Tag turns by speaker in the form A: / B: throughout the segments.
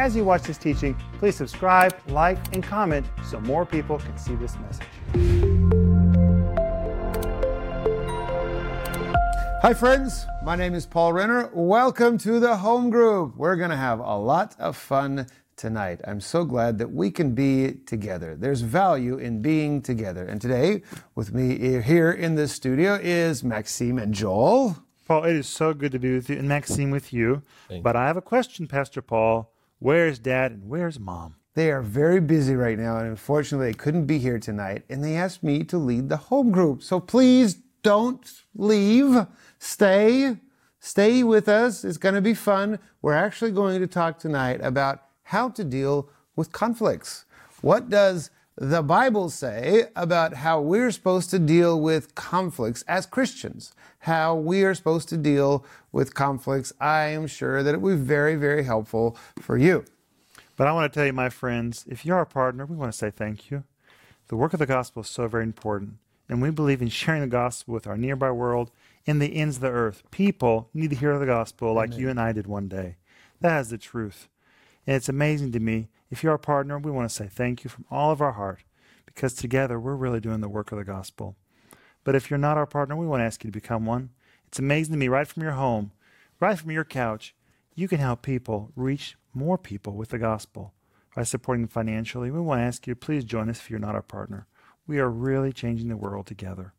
A: As you watch this teaching, please subscribe, like, and comment so more people can see this message. Hi, friends. My name is Paul Renner. Welcome to the home group. We're going to have a lot of fun tonight. I'm so glad that we can be together. There's value in being together. And today, with me here in the studio is Maxime and Joel. Paul, it is so good to be with you, and Maxime with you.
B: Thank
A: but I have a question, Pastor Paul. Where's dad and where's mom?
B: They are very busy right now, and unfortunately, they couldn't be here tonight. And they asked me to lead the home group. So please don't leave. Stay. Stay with us. It's going to be fun. We're actually going to talk tonight about how to deal with conflicts. What does the Bible say about how we're supposed to deal with conflicts as Christians? How we are supposed to deal with conflicts? I am sure that it will be very, very helpful for you.
A: But I want to tell you, my friends, if you're a partner, we want to say thank you. The work of the gospel is so very important. And we believe in sharing the gospel with our nearby world and the ends of the earth. People need to hear the gospel like Amen. you and I did one day. That is the truth. And it's amazing to me. If you're a partner, we want to say thank you from all of our heart because together we're really doing the work of the gospel. But if you're not our partner, we want to ask you to become one. It's amazing to me, right from your home, right from your couch, you can help people reach more people with the gospel by supporting them financially. We want to ask you to please join us if you're not our partner. We are really changing the world together.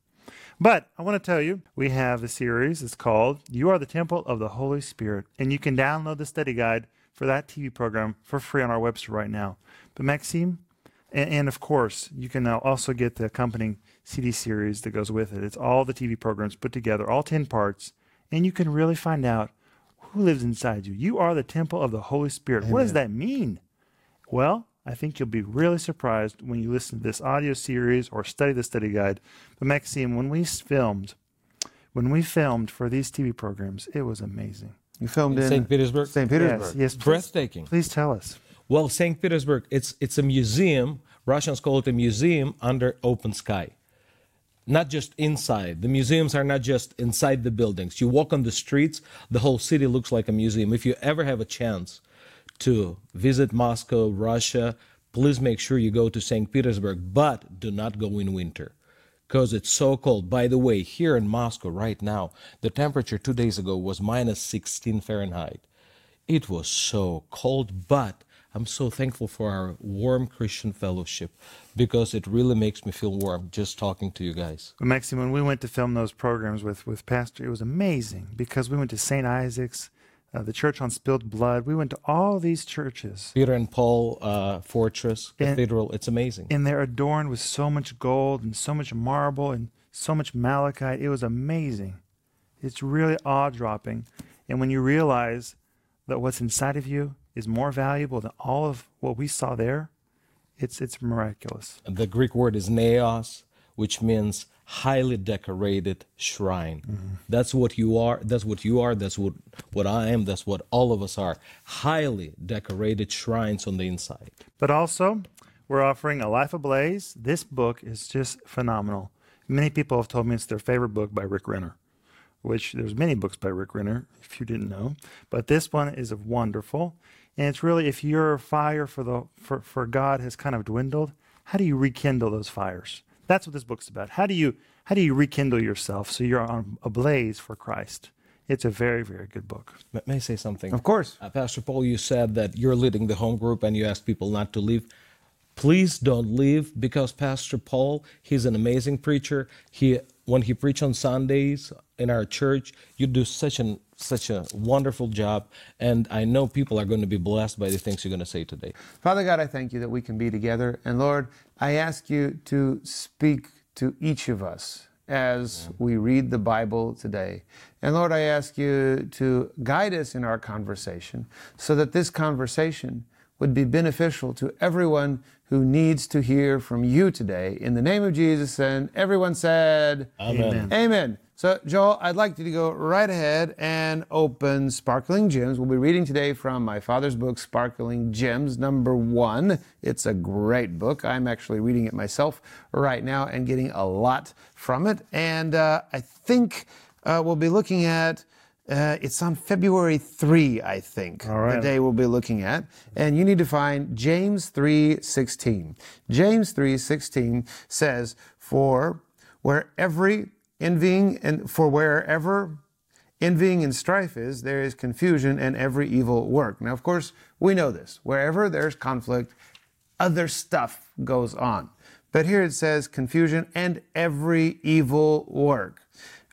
A: But I want to tell you, we have a series. It's called You Are the Temple of the Holy Spirit. And you can download the study guide for that TV program for free on our website right now. But Maxime, and, and of course, you can now also get the accompanying CD series that goes with it. It's all the TV programs put together, all 10 parts, and you can really find out who lives inside you. You are the temple of the Holy Spirit. Amen. What does that mean? Well, I think you'll be really surprised when you listen to this audio series or study the study guide. But Maxime, when we filmed, when we filmed for these TV programs, it was amazing.
B: You filmed in, in
C: St. Petersburg.
B: St. Petersburg.
A: Yes, yes
C: breathtaking.
A: Please tell us.
C: Well, St. Petersburg, it's it's a museum. Russians call it a museum under open sky. Not just inside. The museums are not just inside the buildings. You walk on the streets, the whole city looks like a museum. If you ever have a chance to visit Moscow, Russia, please make sure you go to St. Petersburg, but do not go in winter because it's so cold. By the way, here in Moscow right now, the temperature two days ago was minus 16 Fahrenheit. It was so cold, but I'm so thankful for our warm Christian fellowship because it really makes me feel warm just talking to you guys.
A: Well, Maxime, when we went to film those programs with, with Pastor, it was amazing because we went to St. Isaac's uh, the Church on Spilled Blood. We went to all these churches.
C: Peter and Paul uh, Fortress and, Cathedral. It's amazing.
A: And they're adorned with so much gold and so much marble and so much malachite. It was amazing. It's really awe dropping. And when you realize that what's inside of you is more valuable than all of what we saw there, it's, it's miraculous.
C: The Greek word is naos, which means highly decorated shrine. Mm-hmm. That's what you are. That's what you are. That's what, what I am. That's what all of us are. Highly decorated shrines on the inside.
A: But also, we're offering A Life Ablaze. This book is just phenomenal. Many people have told me it's their favorite book by Rick Renner, which there's many books by Rick Renner, if you didn't know. But this one is wonderful. And it's really if your fire for the for, for God has kind of dwindled, how do you rekindle those fires? That's what this book's about. How do you how do you rekindle yourself so you're on a blaze for Christ? It's a very, very good book.
C: May I say something?
B: Of course.
C: Uh, Pastor Paul, you said that you're leading the home group and you ask people not to leave. Please don't leave because Pastor Paul, he's an amazing preacher. He when he preach on Sundays in our church, you do such an such a wonderful job, and I know people are going to be blessed by the things you're going to say today.
B: Father God, I thank you that we can be together, and Lord, I ask you to speak to each of us as we read the Bible today. And Lord, I ask you to guide us in our conversation so that this conversation would be beneficial to everyone who needs to hear from you today. In the name of Jesus, and everyone said,
C: Amen.
B: Amen. So, Joel, I'd like you to go right ahead and open Sparkling Gems. We'll be reading today from my father's book, Sparkling Gems, number one. It's a great book. I'm actually reading it myself right now and getting a lot from it. And uh, I think uh, we'll be looking at Uh, it's on February 3, I think,
A: All right.
B: the day we'll be looking at. And you need to find James 3:16. James 3:16 says, "For where every envying and for wherever envying and strife is, there is confusion and every evil work." Now, of course, we know this. Wherever there's conflict, other stuff goes on. But here it says confusion and every evil work.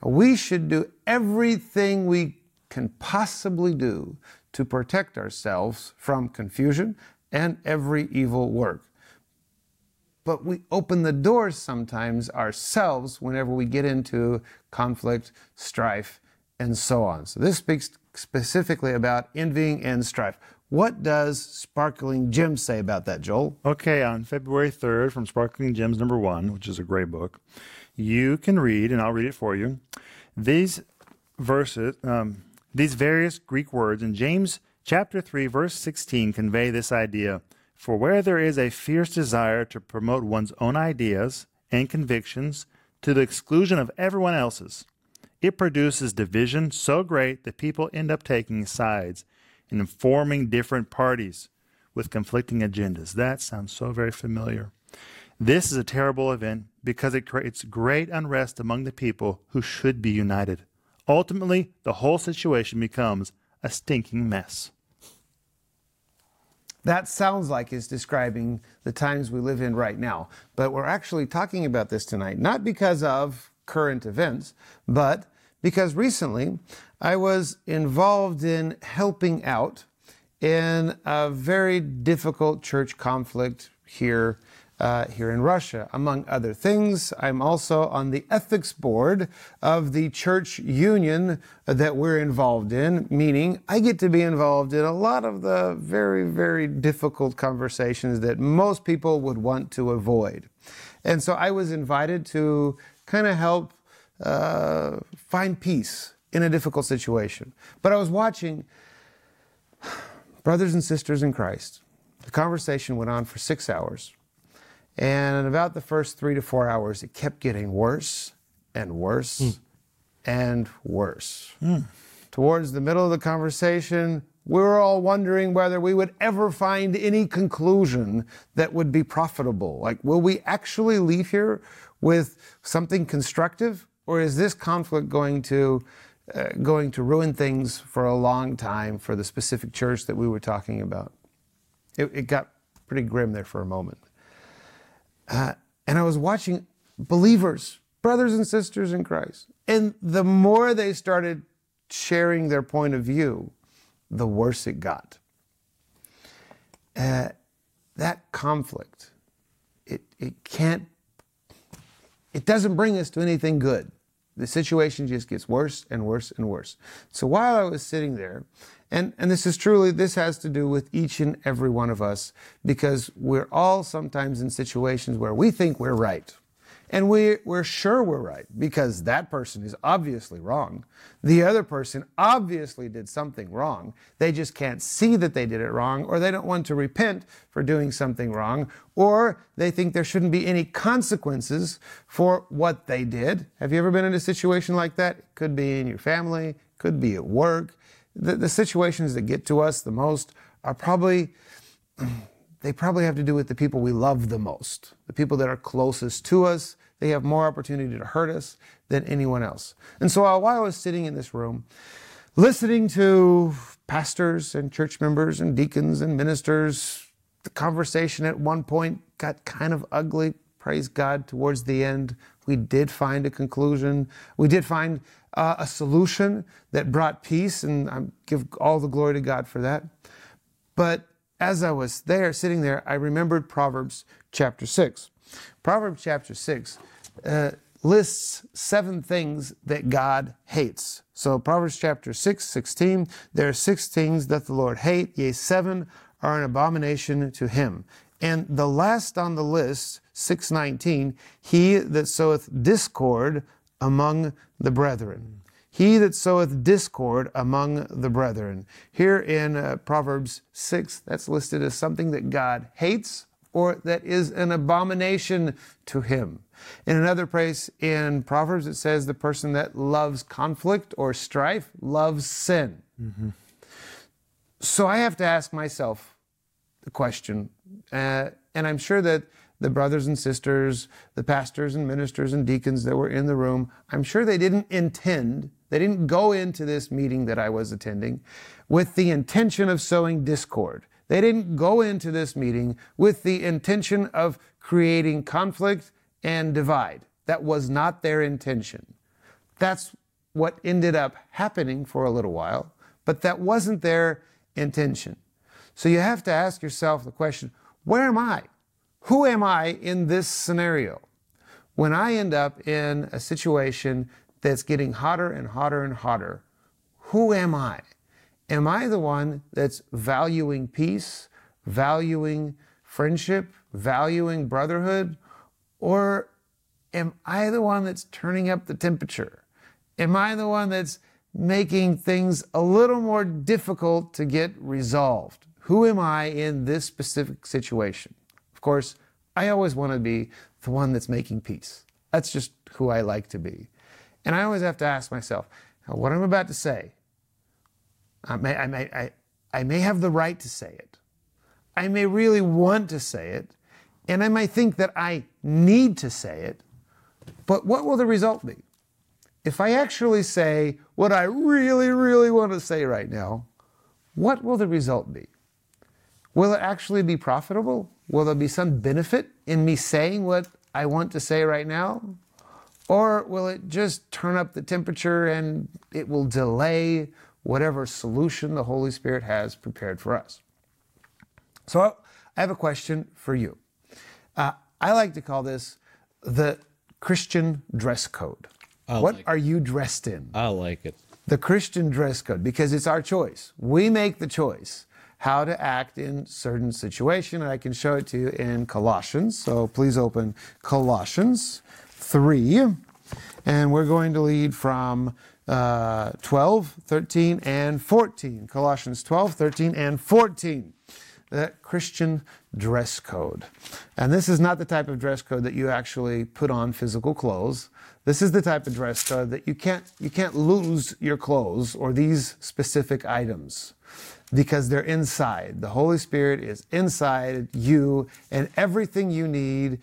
B: We should do everything we can possibly do to protect ourselves from confusion and every evil work. But we open the doors sometimes ourselves whenever we get into conflict, strife, and so on. So this speaks specifically about envying and strife. What does Sparkling Gems say about that, Joel?
A: Okay, on February 3rd from Sparkling Gems number one, which is a great book, you can read, and I'll read it for you, these verses, um, these various Greek words in James chapter 3, verse 16 convey this idea. For where there is a fierce desire to promote one's own ideas and convictions to the exclusion of everyone else's, it produces division so great that people end up taking sides and forming different parties with conflicting agendas. That sounds so very familiar. This is a terrible event because it creates great unrest among the people who should be united. Ultimately, the whole situation becomes a stinking mess.
B: That sounds like it's describing the times we live in right now. But we're actually talking about this tonight, not because of current events, but because recently I was involved in helping out in a very difficult church conflict here uh, here in Russia. Among other things, I'm also on the ethics board of the church union that we're involved in, meaning I get to be involved in a lot of the very, very difficult conversations that most people would want to avoid. And so I was invited to kind of help uh, find peace in a difficult situation. But I was watching brothers and sisters in Christ. The conversation went on for six hours. And in about the first three to four hours, it kept getting worse and worse and worse. Towards the middle of the conversation, we were all wondering whether we would ever find any conclusion that would be profitable. Like, will we actually leave here with something constructive, or is this conflict going to uh, going to ruin things for a long time for the specific church that we were talking about? It, it got pretty grim there for a moment. Uh, and I was watching believers, brothers and sisters in Christ. And the more they started sharing their point of view, the worse it got. Uh, that conflict, it, it can't, it doesn't bring us to anything good. The situation just gets worse and worse and worse. So while I was sitting there, and, and this is truly, this has to do with each and every one of us because we're all sometimes in situations where we think we're right. And we, we're sure we're right because that person is obviously wrong. The other person obviously did something wrong. They just can't see that they did it wrong, or they don't want to repent for doing something wrong, or they think there shouldn't be any consequences for what they did. Have you ever been in a situation like that? It could be in your family, could be at work. The, the situations that get to us the most are probably they probably have to do with the people we love the most, the people that are closest to us. They have more opportunity to hurt us than anyone else. And so while I was sitting in this room, listening to pastors and church members and deacons and ministers, the conversation at one point got kind of ugly. Praise God, towards the end, we did find a conclusion. We did find uh, a solution that brought peace, and I give all the glory to God for that. But as I was there, sitting there, I remembered Proverbs chapter 6. Proverbs chapter 6 uh, lists seven things that God hates. So, Proverbs chapter 6, 16, there are six things that the Lord hate, yea, seven are an abomination to him. And the last on the list, 619, he that soweth discord among the brethren. He that soweth discord among the brethren. Here in uh, Proverbs 6, that's listed as something that God hates or that is an abomination to him. In another place in Proverbs, it says the person that loves conflict or strife loves sin. So I have to ask myself the question, uh, and I'm sure that the brothers and sisters, the pastors and ministers and deacons that were in the room, I'm sure they didn't intend, they didn't go into this meeting that I was attending with the intention of sowing discord. They didn't go into this meeting with the intention of creating conflict and divide. That was not their intention. That's what ended up happening for a little while, but that wasn't their intention. So you have to ask yourself the question where am I? Who am I in this scenario? When I end up in a situation that's getting hotter and hotter and hotter, who am I? Am I the one that's valuing peace, valuing friendship, valuing brotherhood? Or am I the one that's turning up the temperature? Am I the one that's making things a little more difficult to get resolved? Who am I in this specific situation? Of course, I always want to be the one that's making peace. That's just who I like to be. And I always have to ask myself, what I'm about to say, I may, I, may, I, I may have the right to say it. I may really want to say it. And I may think that I need to say it. But what will the result be? If I actually say what I really, really want to say right now, what will the result be? Will it actually be profitable? Will there be some benefit in me saying what I want to say right now? Or will it just turn up the temperature and it will delay whatever solution the Holy Spirit has prepared for us? So I have a question for you. Uh, I like to call this the Christian dress code.
C: I
B: what
C: like
B: are you dressed in?
C: I like it.
B: the Christian dress code because it's our choice. We make the choice how to act in certain situation. And I can show it to you in Colossians. So please open Colossians 3. And we're going to lead from uh, 12, 13, and 14. Colossians 12, 13, and 14 the Christian dress code. And this is not the type of dress code that you actually put on physical clothes. This is the type of dress code that you can't you can't lose your clothes or these specific items because they're inside. The Holy Spirit is inside you and everything you need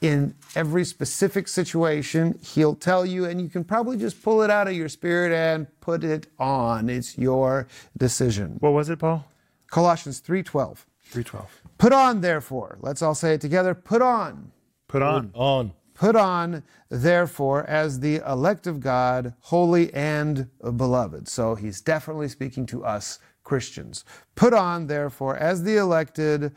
B: in every specific situation, he'll tell you, and you can probably just pull it out of your spirit and put it on. It's your decision.
A: What was it, Paul?
B: Colossians 3:12.
A: 312.
B: Put on therefore, let's all say it together, put on.
A: Put on.
C: On.
B: Put on therefore as the elect of God, holy and beloved. So he's definitely speaking to us Christians. Put on therefore as the elected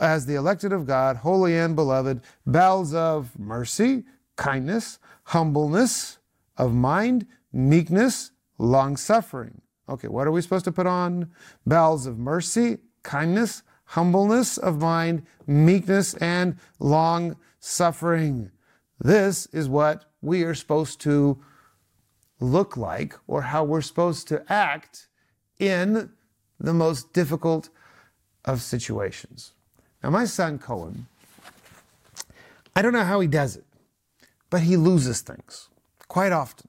B: as the elected of God, holy and beloved, bowels of mercy, kindness, humbleness of mind, meekness, long suffering. Okay, what are we supposed to put on? Bowels of mercy, kindness, humbleness of mind, meekness, and long suffering. This is what we are supposed to look like or how we're supposed to act in the most difficult of situations. Now, my son Cohen, I don't know how he does it, but he loses things quite often.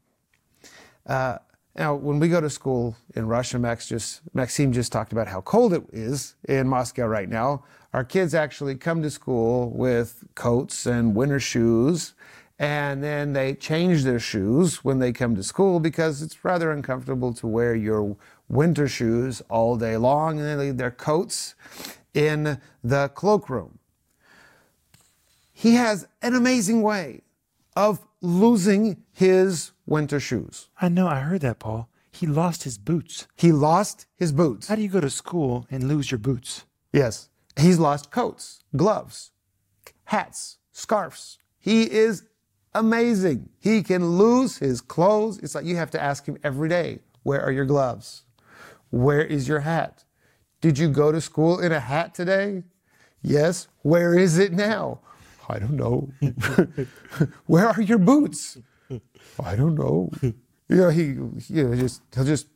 B: Uh, now, when we go to school in Russia, Max just, Maxime just talked about how cold it is in Moscow right now. Our kids actually come to school with coats and winter shoes, and then they change their shoes when they come to school because it's rather uncomfortable to wear your winter shoes all day long, and they leave their coats in the cloakroom. He has an amazing way of losing his winter shoes.
A: I know, I heard that, Paul. He lost his boots.
B: He lost his boots.
A: How do you go to school and lose your boots?
B: Yes. He's lost coats, gloves, hats, scarves. He is amazing. He can lose his clothes. It's like you have to ask him every day, where are your gloves? Where is your hat? Did you go to school in a hat today? Yes. Where is it now? I don't know. Where are your boots? I don't know. You know, he you know, just he'll just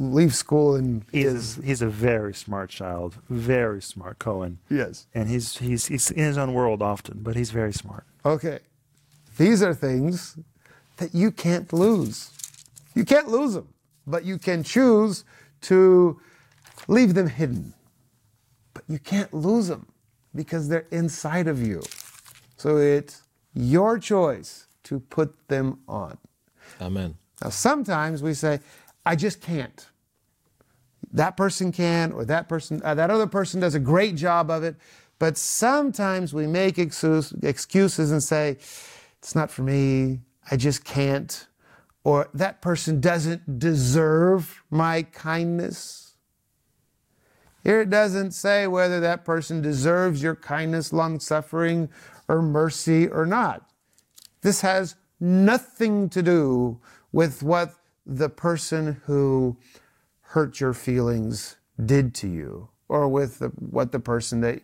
B: leave school and
A: He is he's a very smart child, very smart Cohen,
B: yes.
A: and he's he's he's in his own world often, but he's very smart.
B: Okay. These are things that you can't lose. You can't lose them, but you can choose to leave them hidden. But you can't lose them because they're inside of you. So it's your choice to put them on.
C: Amen.
B: Now, sometimes we say, I just can't. That person can, or that person, uh, that other person does a great job of it. But sometimes we make excuse, excuses and say, it's not for me, I just can't. Or that person doesn't deserve my kindness. Here it doesn't say whether that person deserves your kindness, long suffering, or mercy or not. This has nothing to do with what the person who hurt your feelings did to you or with the, what the person that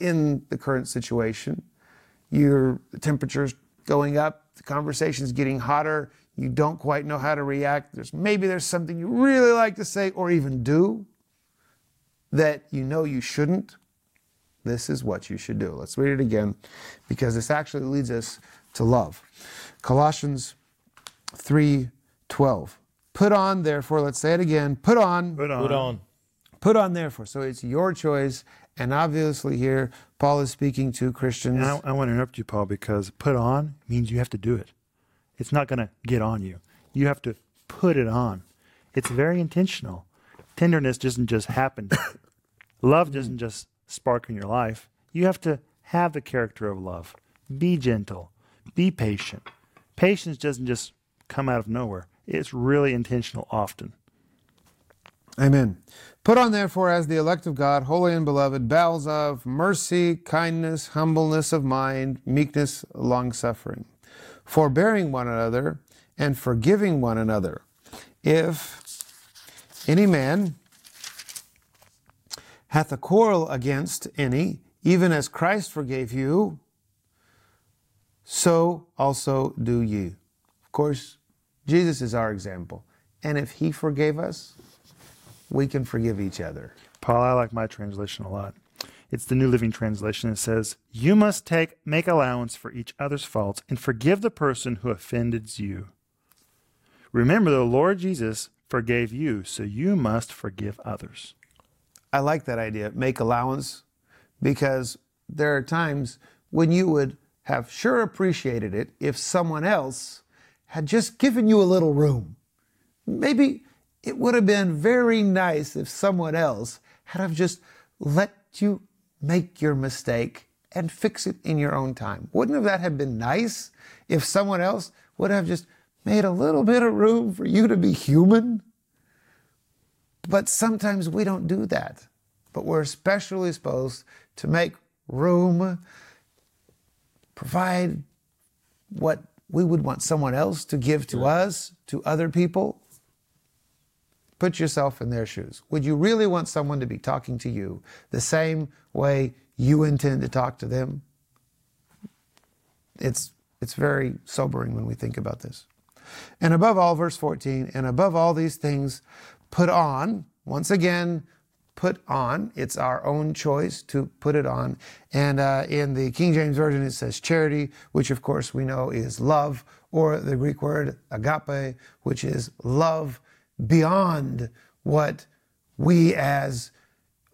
B: in the current situation your temperature's going up the conversation's getting hotter you don't quite know how to react there's maybe there's something you really like to say or even do that you know you shouldn't this is what you should do. Let's read it again because this actually leads us to love. Colossians 3:12 put on therefore let's say it again put on
A: Put on.
C: Put on.
B: put on therefore so it's your choice and obviously here paul is speaking to christians
A: And I, I want to interrupt you, Paul, because put on means you have to do it. It's not going to get on you. You have to put it on. It's very intentional. Tenderness doesn't just happen. love doesn't mm. just spark in your life. You have to have the character of love. Be gentle. Be patient. Patience doesn't just come out of nowhere. It's really intentional often.
B: Amen. Put on, therefore, as the elect of God, holy and beloved, bowels of mercy, kindness, humbleness of mind, meekness, long suffering, forbearing one another, and forgiving one another. If any man hath a quarrel against any, even as Christ forgave you, so also do ye. Of course, Jesus is our example. And if he forgave us, we can forgive each other.
A: Paul, I like my translation a lot. It's the New Living Translation. It says, You must take make allowance for each other's faults and forgive the person who offended you. Remember, the Lord Jesus forgave you, so you must forgive others.
B: I like that idea, make allowance, because there are times when you would have sure appreciated it if someone else had just given you a little room. Maybe it would have been very nice if someone else had have just let you make your mistake and fix it in your own time. Wouldn't have that have been nice if someone else would have just made a little bit of room for you to be human? But sometimes we don't do that. But we're especially supposed to make room, provide what we would want someone else to give to us, to other people. Put yourself in their shoes. Would you really want someone to be talking to you the same way you intend to talk to them? It's, it's very sobering when we think about this. And above all, verse 14, and above all these things, put on, once again, put on. It's our own choice to put it on. And uh, in the King James Version, it says charity, which of course we know is love, or the Greek word agape, which is love beyond what we as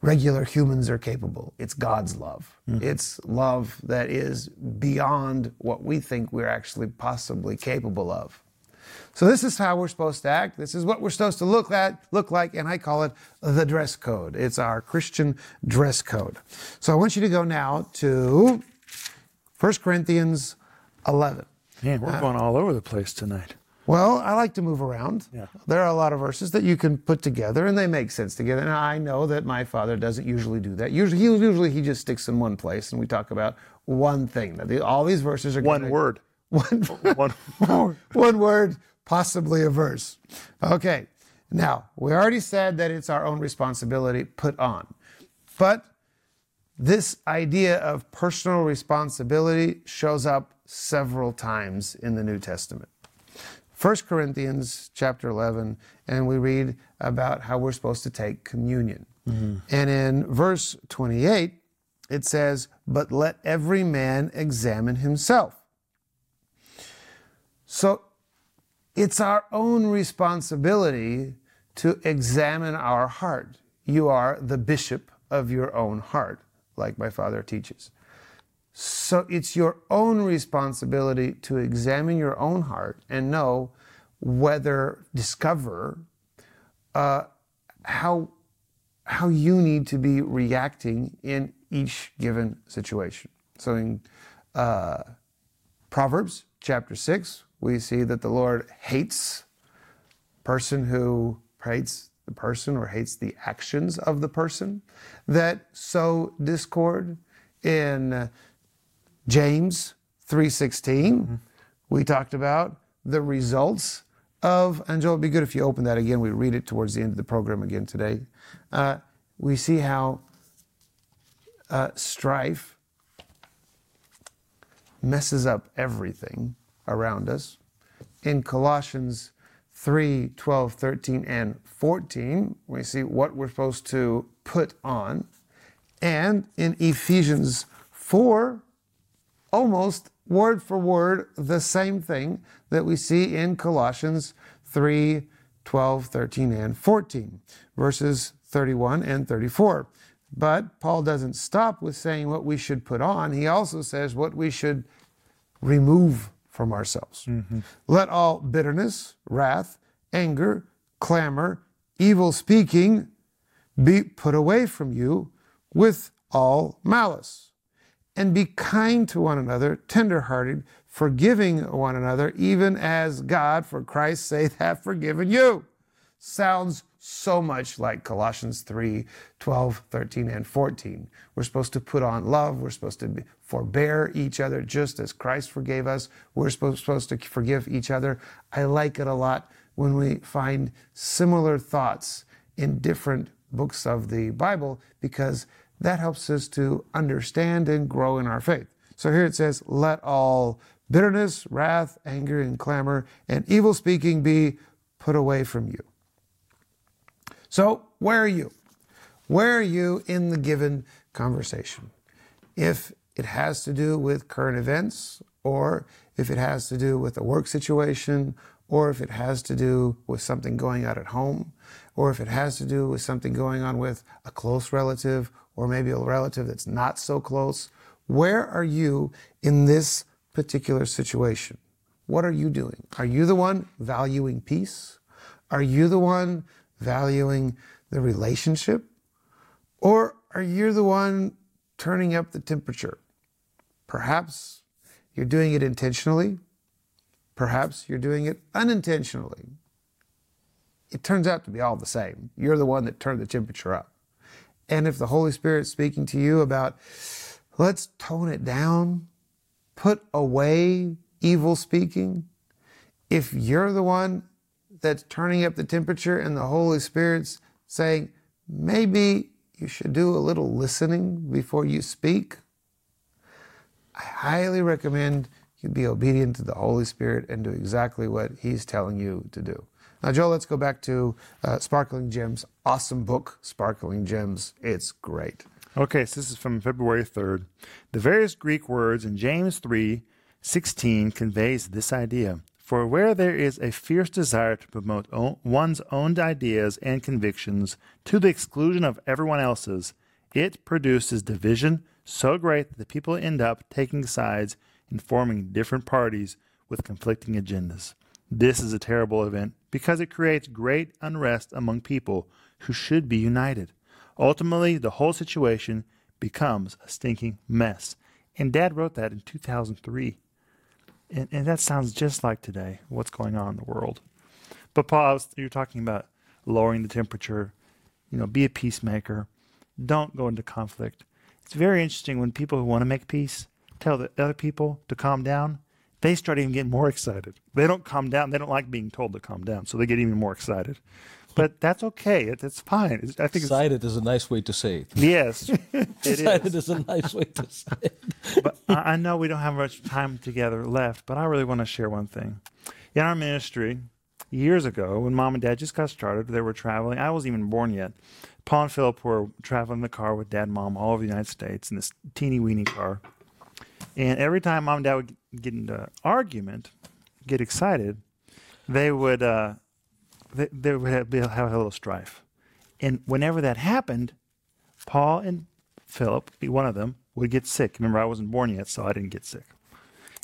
B: regular humans are capable. It's God's love. It's love that is beyond what we think we're actually possibly capable of. So this is how we're supposed to act. This is what we're supposed to look at, look like, and I call it the dress code. It's our Christian dress code. So I want you to go now to 1 Corinthians 11.
A: Man, we're going all over the place tonight.
B: Well, I like to move around.
A: Yeah.
B: There are a lot of verses that you can put together and they make sense together. And I know that my father doesn't usually do that. Usually he usually he just sticks in one place and we talk about one thing. The- All these verses are
A: One
B: gonna-
A: word.
B: One,
A: One word.
B: one word, possibly a verse. Okay. Now, we already said that it's our own responsibility put on. But this idea of personal responsibility shows up several times in the New Testament. 1 Corinthians chapter 11, and we read about how we're supposed to take communion. Mm-hmm. And in verse 28, it says, But let every man examine himself. So it's our own responsibility to examine our heart. You are the bishop of your own heart, like my father teaches. So it's your own responsibility to examine your own heart and know whether, discover uh, how, how you need to be reacting in each given situation. So in uh, Proverbs chapter 6, we see that the Lord hates person who hates the person or hates the actions of the person that sow discord. In James 3:16, we talked about the results of, and Joel, it'd be good if you open that again. We read it towards the end of the program again today. Uh, we see how uh, strife messes up everything around us. In Colossians 3 12, 13, and 14, we see what we're supposed to put on. And in Ephesians 4, almost word for word the same thing that we see in Colossians 3 12, 13, and 14, verses 31 and 34. But Paul doesn't stop with saying what we should put on, he also says what we should remove from ourselves. Mm-hmm. Let all bitterness, wrath, anger, clamor, evil speaking be put away from you with all malice. And be kind to one another, tenderhearted, forgiving one another, even as God, for Christ's sake, hath forgiven you. Sounds so much like Colossians 3 12, 13, and 14. We're supposed to put on love. We're supposed to be, forbear each other just as Christ forgave us. We're supposed, to forgive each other. I like it a lot when we find similar thoughts in different books of the Bible because that helps us to understand and grow in our faith. So here it says, Let all bitterness, wrath, anger, and clamor, and evil speaking be put away from you. So, where are you? Where are you in the given conversation? If it has to do with current events, or if it has to do with a work situation, or if it has to do with something going on at home, or if it has to do with something going on with a close relative, or maybe a relative that's not so close, where are you in this particular situation? What are you doing? Are you the one valuing peace? Are you the one valuing the relationship? Or are you the one turning up the temperature? Perhaps you're doing it intentionally. Perhaps you're doing it unintentionally. It turns out to be all the same. You're the one that turned the temperature up. And if the Holy Spirit's speaking to you about, let's tone it down, put away evil speaking, if you're the one that's turning up the temperature and the Holy Spirit's saying, maybe you should do a little listening before you speak, I highly recommend you be obedient to the Holy Spirit and do exactly what He's telling you to do. Now, Joe, let's go back to uh, Sparkling Gems. Awesome book, Sparkling Gems. It's great.
A: Okay, so this is from February 3rd. The various Greek words in James 3 16 conveys this idea. For where there is a fierce desire to promote o- one's own ideas and convictions to the exclusion of everyone else's, it produces division so great that the people end up taking sides and forming different parties with conflicting agendas. This is a terrible event because it creates great unrest among people who should be united. Ultimately, the whole situation becomes a stinking mess. And Dad wrote that in 2003. And, and that sounds just like today, what's going on in the world. But Paul, you're talking about lowering the temperature, you know, be a peacemaker, don't go into conflict. It's very interesting when people who want to make peace tell the other people to calm down, they start even getting more excited. They don't calm down. They don't like being told to calm down, so they get even more excited. But that's okay. It, it's fine. It's, I think it's,
C: Excited is a nice way to say it.
A: yes, it
C: Excited
A: is.
C: is a nice way to say it.
A: but I I know we don't have much time together left, but I really want to share one thing. In our ministry, years ago, when mom and dad just got started, they were traveling. I wasn't even born yet. Paul and Philip were traveling in the car with dad and mom all over the United States in this teeny weeny car. And every time mom and dad would get into argument, get excited, they would uh, they, they would have, have a little strife. And whenever that happened, Paul and Philip, one of them, would get sick. Remember, I wasn't born yet, so I didn't get sick.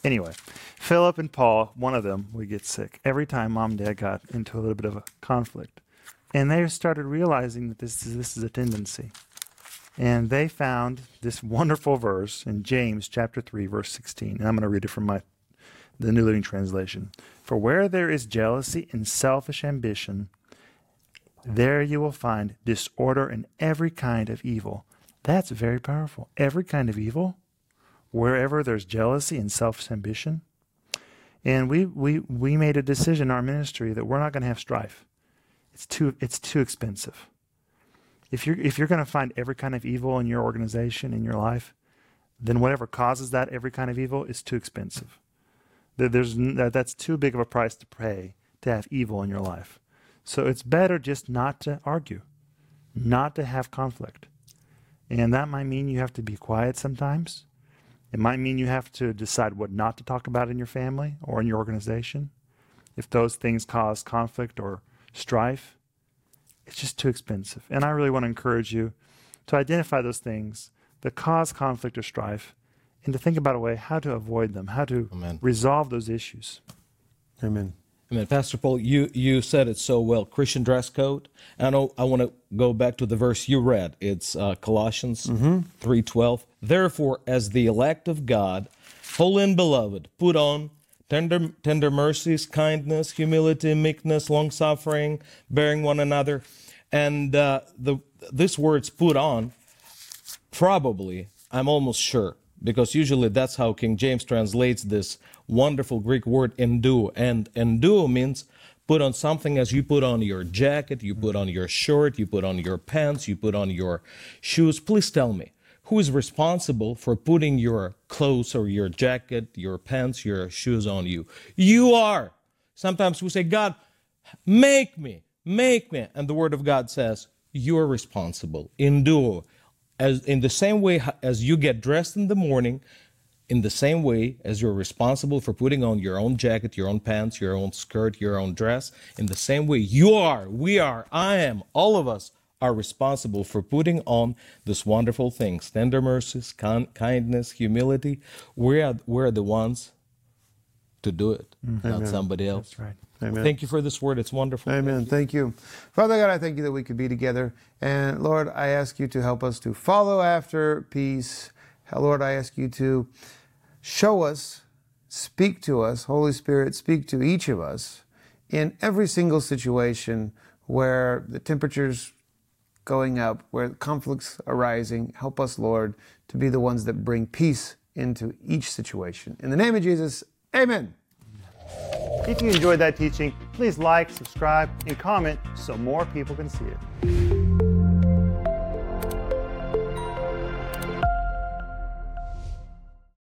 A: Anyway, Philip and Paul, one of them, would get sick every time mom and dad got into a little bit of a conflict. And they started realizing that this is, this is a tendency. And they found this wonderful verse in James chapter 3, verse 16. And I'm going to read it from my the New Living Translation. For where there is jealousy and selfish ambition, there you will find disorder and every kind of evil. That's very powerful. Every kind of evil wherever there's jealousy and selfish ambition. And we, we, we made a decision in our ministry that we're not going to have strife. It's too, it's too expensive. If you're, if you're going to find every kind of evil in your organization, in your life, then whatever causes that every kind of evil is too expensive. There's, that's too big of a price to pay to have evil in your life. So it's better just not to argue, not to have conflict. And that might mean you have to be quiet sometimes. It might mean you have to decide what not to talk about in your family or in your organization. If those things cause conflict or strife, it's just too expensive. And I really want to encourage you to identify those things that cause conflict or strife and to think about a way how to avoid them, how to Amen. resolve those issues.
B: Amen.
C: Amen. Pastor Paul, you, you said it so well. Christian dress code. I know I want to go back to the verse you read. It's uh, Colossians mm-hmm. three twelve. Therefore, as the elect of God, holy and beloved, put on tender tender mercies, kindness, humility, meekness, long suffering, bearing one another, and uh, the this word's put on. Probably, I'm almost sure, because usually that's how King James translates this wonderful Greek word enduo. And enduo means put on something as you put on your jacket, you put on your shirt, you put on your pants, you put on your shoes. Please tell me, who is responsible for putting your clothes or your jacket, your pants, your shoes on you? You are. Sometimes we say, God, make me, make me. And the word of God says, you're responsible. Enduo. As in the same way as you get dressed in the morning, in the same way as you're responsible for putting on your own jacket, your own pants, your own skirt, your own dress, in the same way you are, we are, I am, all of us are responsible for putting on this wonderful things tender mercies, kindness, humility. We are, we're the ones to do it, mm-hmm. not somebody else.
A: That's right.
C: Amen. Thank you for this word. It's wonderful.
B: Amen. Thank you. Father God, I thank you that we could be together. And Lord, I ask you to help us to follow after peace. Lord, I ask you to show us, speak to us, Holy Spirit, speak to each of us in every single situation where the temperature's going up, where conflicts arising. Help us, Lord, to be the ones that bring peace into each situation. In the name of Jesus, amen.
A: If you enjoyed that teaching, please like, subscribe, and comment so more people can see it.